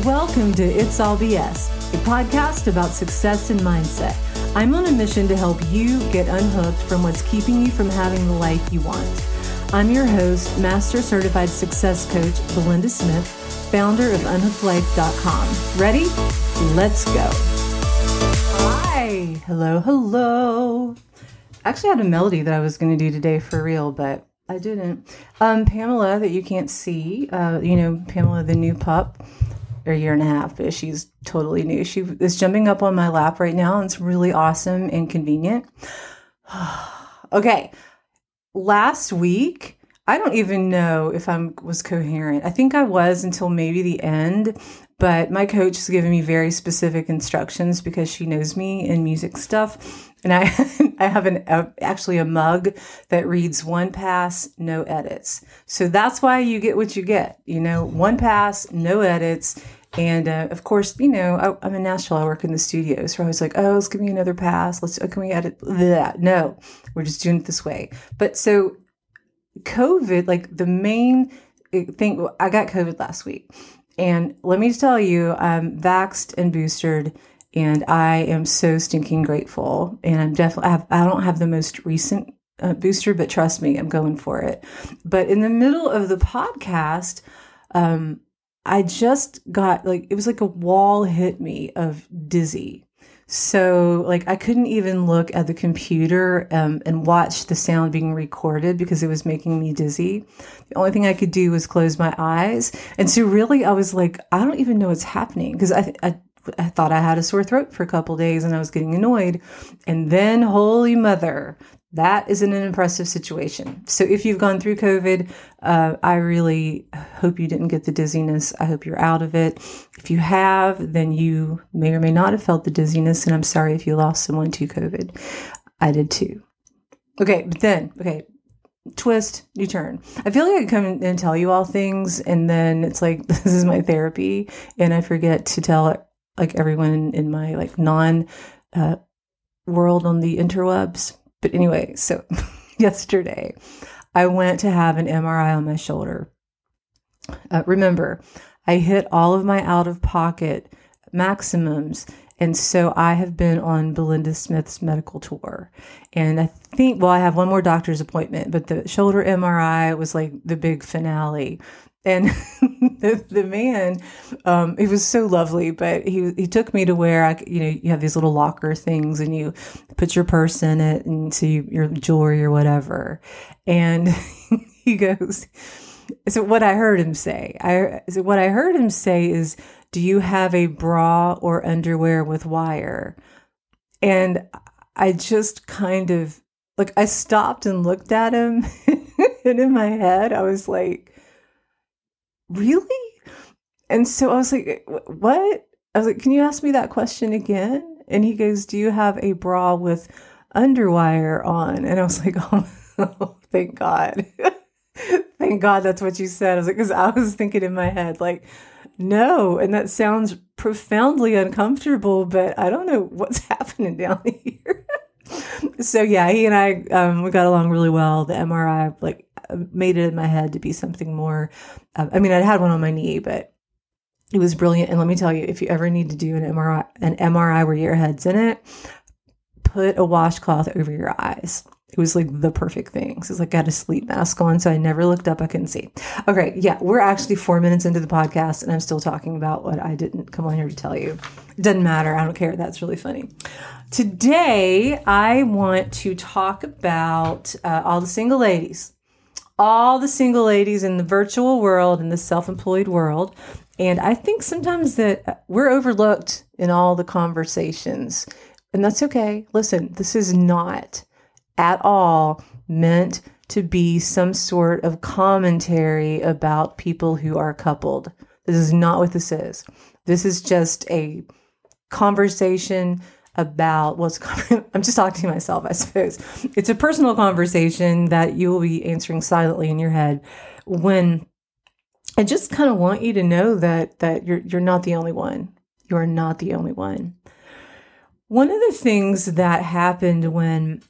Welcome to It's All BS, a podcast about success and mindset. I'm on a mission to help you get unhooked from what's keeping you from having the life you want. I'm your host, Master Certified Success Coach Belinda Smith, founder of unhookedlife.com. Ready? Let's go. Hi. Hello, hello. I actually, had a melody that I was going to do today for real, but I didn't. Um, Pamela, that you can't see, uh, you know, Pamela, the new pup or a year and a half, she's totally new. She is jumping up on my lap right now, and it's really awesome and convenient. okay, last week, I don't even know if I was coherent. I think I was until maybe the end, but my coach has given me very specific instructions because she knows me in music stuff. And I, I have an a, actually a mug that reads one pass, no edits. So that's why you get what you get. You know, one pass, no edits. And uh, of course, you know, I, am in Nashville. I work in the studio, so I was like, "Oh, let's give me another pass. Let's uh, can we edit that?" No, we're just doing it this way. But so, COVID, like the main uh, thing, I got COVID last week, and let me tell you, I'm vaxed and boosted and I am so stinking grateful. And I'm definitely I, I don't have the most recent uh, booster, but trust me, I'm going for it. But in the middle of the podcast, um, I just got like it was like a wall hit me of dizzy. So like I couldn't even look at the computer um, and watch the sound being recorded because it was making me dizzy. The only thing I could do was close my eyes, and so really I was like, I don't even know what's happening because I, I I thought I had a sore throat for a couple days and I was getting annoyed. And then, holy mother, that isn't an impressive situation. So, if you've gone through COVID, uh, I really hope you didn't get the dizziness. I hope you're out of it. If you have, then you may or may not have felt the dizziness. And I'm sorry if you lost someone to COVID. I did too. Okay, but then, okay, twist, you turn. I feel like I come and tell you all things, and then it's like this is my therapy, and I forget to tell like everyone in my like non uh, world on the interwebs. But anyway, so yesterday I went to have an MRI on my shoulder. Uh, remember, I hit all of my out of pocket maximums. And so I have been on Belinda Smith's medical tour. And I think, well, I have one more doctor's appointment, but the shoulder MRI was like the big finale and the, the man um he was so lovely but he he took me to where i you know you have these little locker things and you put your purse in it and see your jewelry or whatever. And he goes so what i heard him say i so what i heard him say is do you have a bra or underwear with wire? And i just kind of like i stopped and looked at him and in my head i was like really? And so I was like, what? I was like, can you ask me that question again? And he goes, do you have a bra with underwire on? And I was like, oh, thank God. thank God that's what you said. I was like, because I was thinking in my head, like, no. And that sounds profoundly uncomfortable, but I don't know what's happening down here. so yeah, he and I, um, we got along really well. The MRI, like, made it in my head to be something more. Uh, I mean, I'd had one on my knee, but it was brilliant. And let me tell you, if you ever need to do an MRI, an MRI where your head's in it, put a washcloth over your eyes. It was like the perfect thing. So it's like I had a sleep mask on, so I never looked up. I couldn't see. Okay, yeah, we're actually four minutes into the podcast, and I'm still talking about what I didn't come on here to tell you. It doesn't matter. I don't care. That's really funny. Today, I want to talk about uh, all the single ladies all the single ladies in the virtual world in the self-employed world. And i think sometimes that we're overlooked in all the conversations. And that's okay. Listen this is not at all meant to be some sort of commentary about people who are coupled. This is not what this is. This is just a conversation about what's coming. I'm just talking to myself, I suppose. It's a personal conversation that you will be answering silently in your head when I just kind of want you to know that that you're you're not the only one. You are not the only one. One of the things that happened when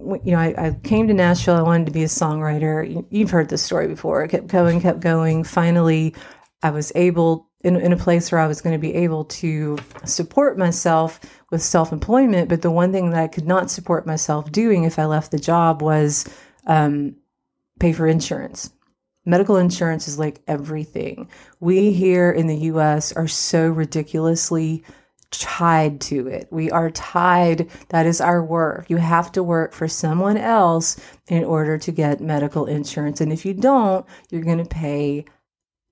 you know, I, I, came to Nashville. I wanted to be a songwriter. You've heard this story before. I kept going, kept going. Finally, I was able in, in a place where I was going to be able to support myself with self employment. But the one thing that I could not support myself doing if I left the job was um, pay for insurance. Medical insurance is like everything. We here in the US are so ridiculously tied to it. We are tied. That is our work. You have to work for someone else in order to get medical insurance. And if you don't, you're going to pay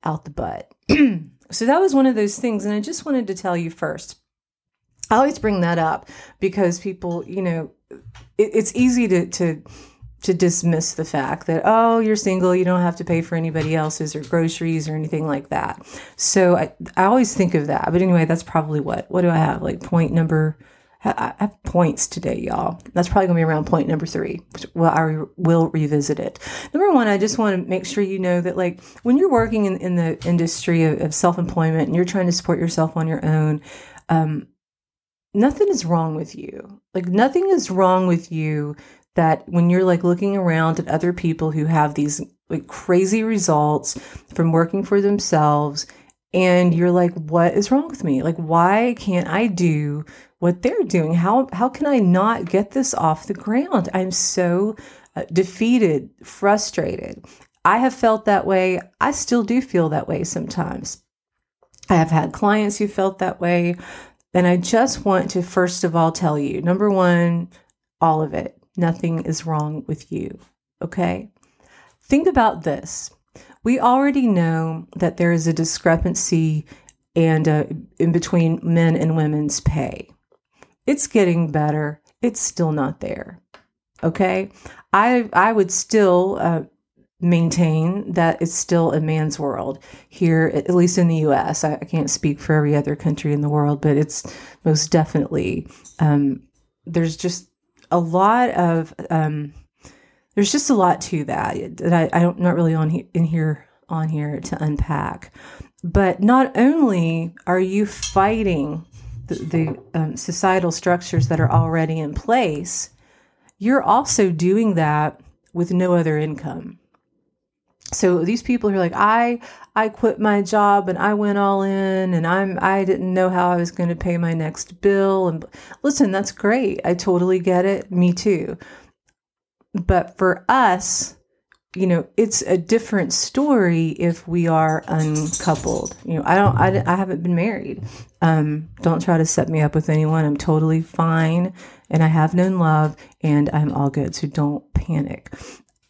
out the butt. so that was one of those things. And I just wanted to tell you first. I always bring that up because people, you know, it, it's easy to, to to dismiss the fact that oh you're single you don't have to pay for anybody else's or groceries or anything like that so i, I always think of that but anyway that's probably what what do i have like point number I have points today, y'all. That's probably gonna be around point number three. Well, I re- will revisit it. Number one, I just want to make sure you know that, like, when you're working in, in the industry of, of self employment and you're trying to support yourself on your own, um, nothing is wrong with you. Like, nothing is wrong with you that when you're like looking around at other people who have these like crazy results from working for themselves and you're like what is wrong with me like why can't i do what they're doing how how can i not get this off the ground i'm so uh, defeated frustrated i have felt that way i still do feel that way sometimes i have had clients who felt that way and i just want to first of all tell you number one all of it nothing is wrong with you. Okay? Think about this. We already know that there is a discrepancy and uh, in between men and women's pay. It's getting better. It's still not there. Okay? I I would still uh, maintain that it's still a man's world here, at least in the U.S. I, I, can't speak for every other country in the world, but it's most definitely um, there's just a lot of um, there's just a lot to that that I, I don't not really on he, in here on here to unpack. But not only are you fighting the, the um, societal structures that are already in place, you're also doing that with no other income. So these people who are like, I I quit my job and I went all in and I'm I didn't know how I was going to pay my next bill and listen, that's great. I totally get it. Me too. But for us, you know, it's a different story if we are uncoupled. You know, I don't I, I haven't been married. Um don't try to set me up with anyone. I'm totally fine and I have known love and I'm all good. So don't panic.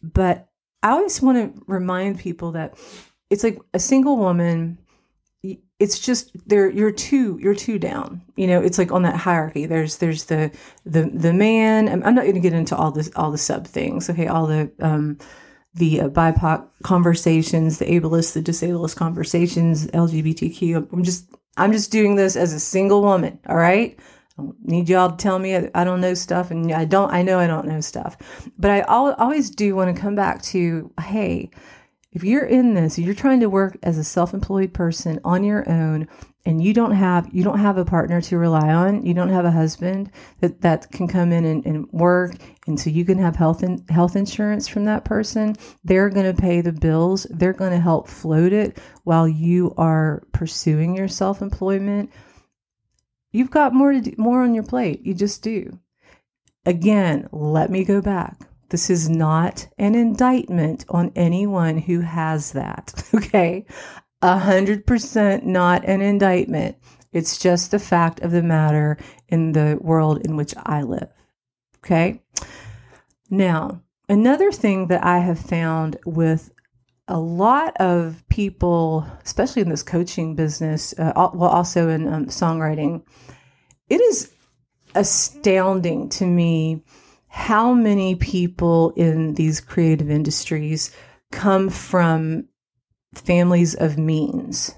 But I always want to remind people that it's like a single woman it's just there you're too you're too down you know it's like on that hierarchy. There's there's the the the man i'm, I'm not going to get into all this all the sub things okay? All the um the uh, bipoc conversations the ableist the disabled conversations lgbtq i'm just i'm just doing this as a single woman all right? I don't need y'all to tell me I don't know stuff, and I don't. I know I don't know stuff, but I always do want to come back to, hey, if you're in this, you're trying to work as a self-employed person on your own and you don't have you don't have a partner to rely on, you don't have a husband that, that can come in and, and work and so you can have health and health insurance from that person, they're gonna pay the bills, they're gonna help float it while you are pursuing your self-employment. You've got more to do, more on your plate. You just do. Again, let me go back this is not an indictment on anyone who has that. Okay. A hundred percent not an indictment. It's just the fact of the matter in the world in which I live. Okay. Now, another thing that I have found with a lot of people, especially in this coaching business, uh, well, also in um, songwriting, it is astounding to me how many people in these creative industries come from families of means.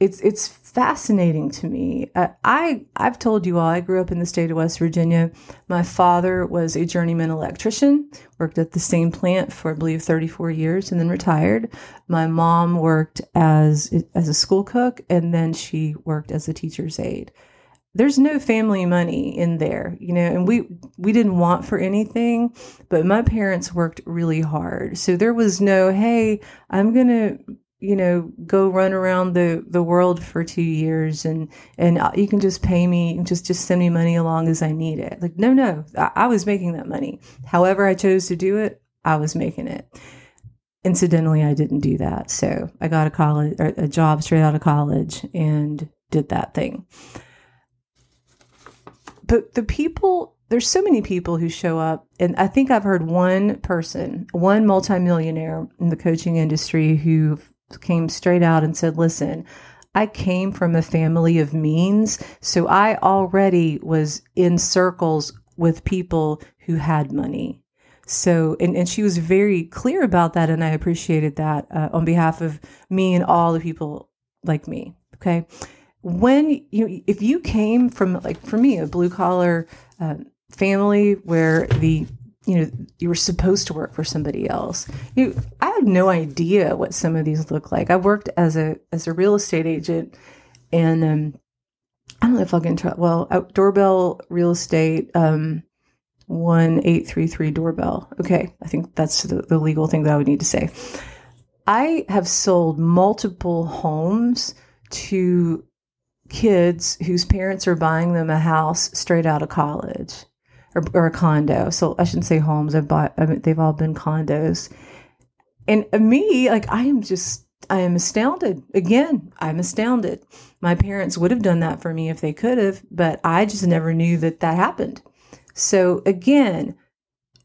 It's it's fascinating to me. Uh, I I've told you all I grew up in the state of West Virginia. My father was a journeyman electrician, worked at the same plant for I believe 34 years and then retired. My mom worked as as a school cook and then she worked as a teacher's aide there's no family money in there, you know, and we we didn't want for anything, but my parents worked really hard. So there was no, hey, I'm going to you know, go run around the, the world for two years and, and uh, you can just pay me, just, just send me money along as I need it. Like, no, no, I, I was making that money. However I chose to do it, I was making it. Incidentally, I didn't do that. So I got a college, a job straight out of college and did that thing. But the people there's so many people who show up and i think i've heard one person one multimillionaire in the coaching industry who came straight out and said listen i came from a family of means so i already was in circles with people who had money. So and, and she was very clear about that and i appreciated that uh, on behalf of me and all the people like me okay when you if you came from like for me a blue collar uh, family where the you know you were supposed to work for somebody else you i have no idea what some of these look like. I worked as a as a real estate agent and um i don't know if i'll get into it well doorbell real estate um 1833 doorbell. Okay. I think that's the, the legal thing that i would need to say. I have sold multiple homes to kids whose parents are buying them a house straight out of college or, or a condo. So I shouldn't say homes. I've bought. I mean, they've all been condos. And me, like I am just, I am astounded. Again, I'm astounded. My parents would have done that for me if they could have, but I just never knew that that happened. So again,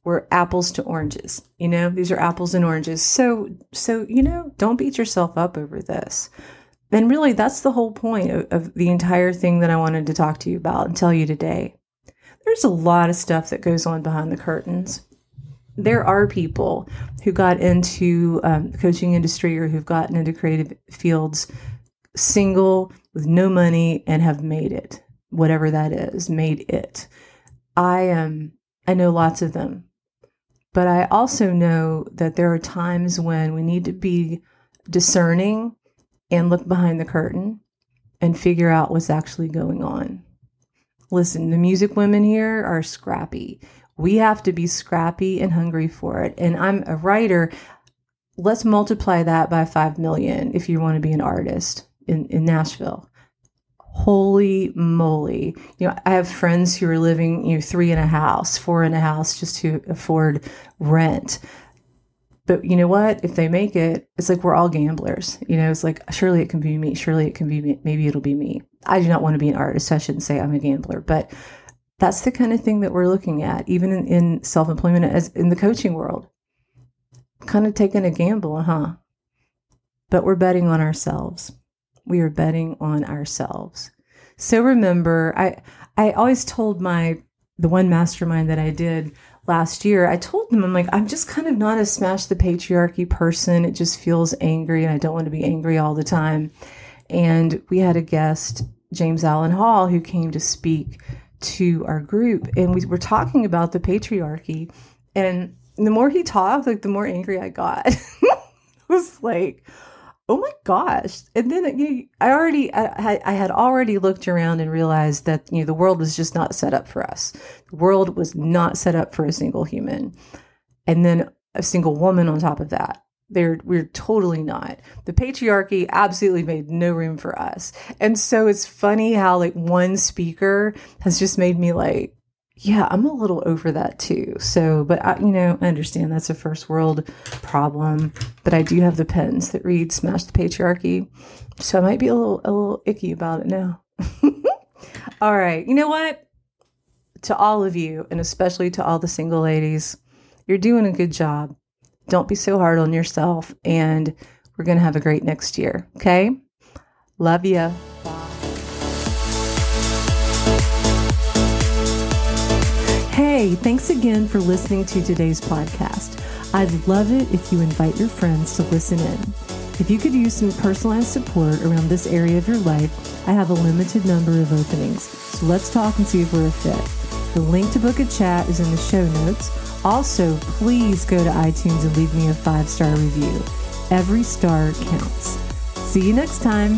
we're apples to oranges. You know, these are apples and oranges. So, so you know, don't beat yourself up over this. And really, that's the whole point of, of the entire thing that I wanted to talk to you about and tell you today there's a lot of stuff that goes on behind the curtains. There are people who got into um, the coaching industry or who've gotten into creative fields single with no money and have made it, whatever that is, made it. I am. Um, I know lots of them, but I also know that there are times when we need to be discerning and look behind the curtain and figure out what's actually going on. Listen, the music women here are scrappy. We have to be scrappy and hungry for it. And I'm a writer. Let's multiply that by 5 million if you want to be an artist in, in Nashville. Holy moly. You know, I have friends who are living, you know, three in a house, four in a house just to afford rent. But you know what? If they make it, it's like we're all gamblers. You know, it's like surely it can be me. Surely it can be me. Maybe it'll be me. I do not want to be an artist. I shouldn't say I'm a gambler, but that's the kind of thing that we're looking at, even in, in self employment as in the coaching world. Kind of taking a gamble, huh? But we're betting on ourselves. We are betting on ourselves. So remember, I I always told my the one mastermind that I did last year, I told them, I'm like, I'm just kind of not a smash the patriarchy person. It just feels angry and I don't want to be angry all the time. And we had a guest, James Allen Hall, who came to speak to our group. And we were talking about the patriarchy. And the more he talked, like the more angry I got. it was like, oh my gosh. And then you know, i already I, I, had already looked around and realized that you know the world was just not set up for us. The world was not set up for a single human. And then a single woman on top of that. They're we're totally not. The patriarchy absolutely made no room for us. And so it's funny how like one speaker has just made me like yeah, I'm a little over that too. So, but I, you know, I understand that's a first world problem, but I do have the pens that read "Smash the Patriarchy," so I might be a little a little icky about it now. all right, you know what? To all of you, and especially to all the single ladies, you're doing a good job. Don't be so hard on yourself, and we're gonna have a great next year. Okay, love you. Hey, thanks again for listening to today's podcast. I'd love it if you invite your friends to listen in. If you could use some personalized support around this area of your life, I have a limited number of openings. So let's talk and see if we're a fit. The link to book a chat is in the show notes. Also, please go to iTunes and leave me a five star review. Every star counts. See you next time.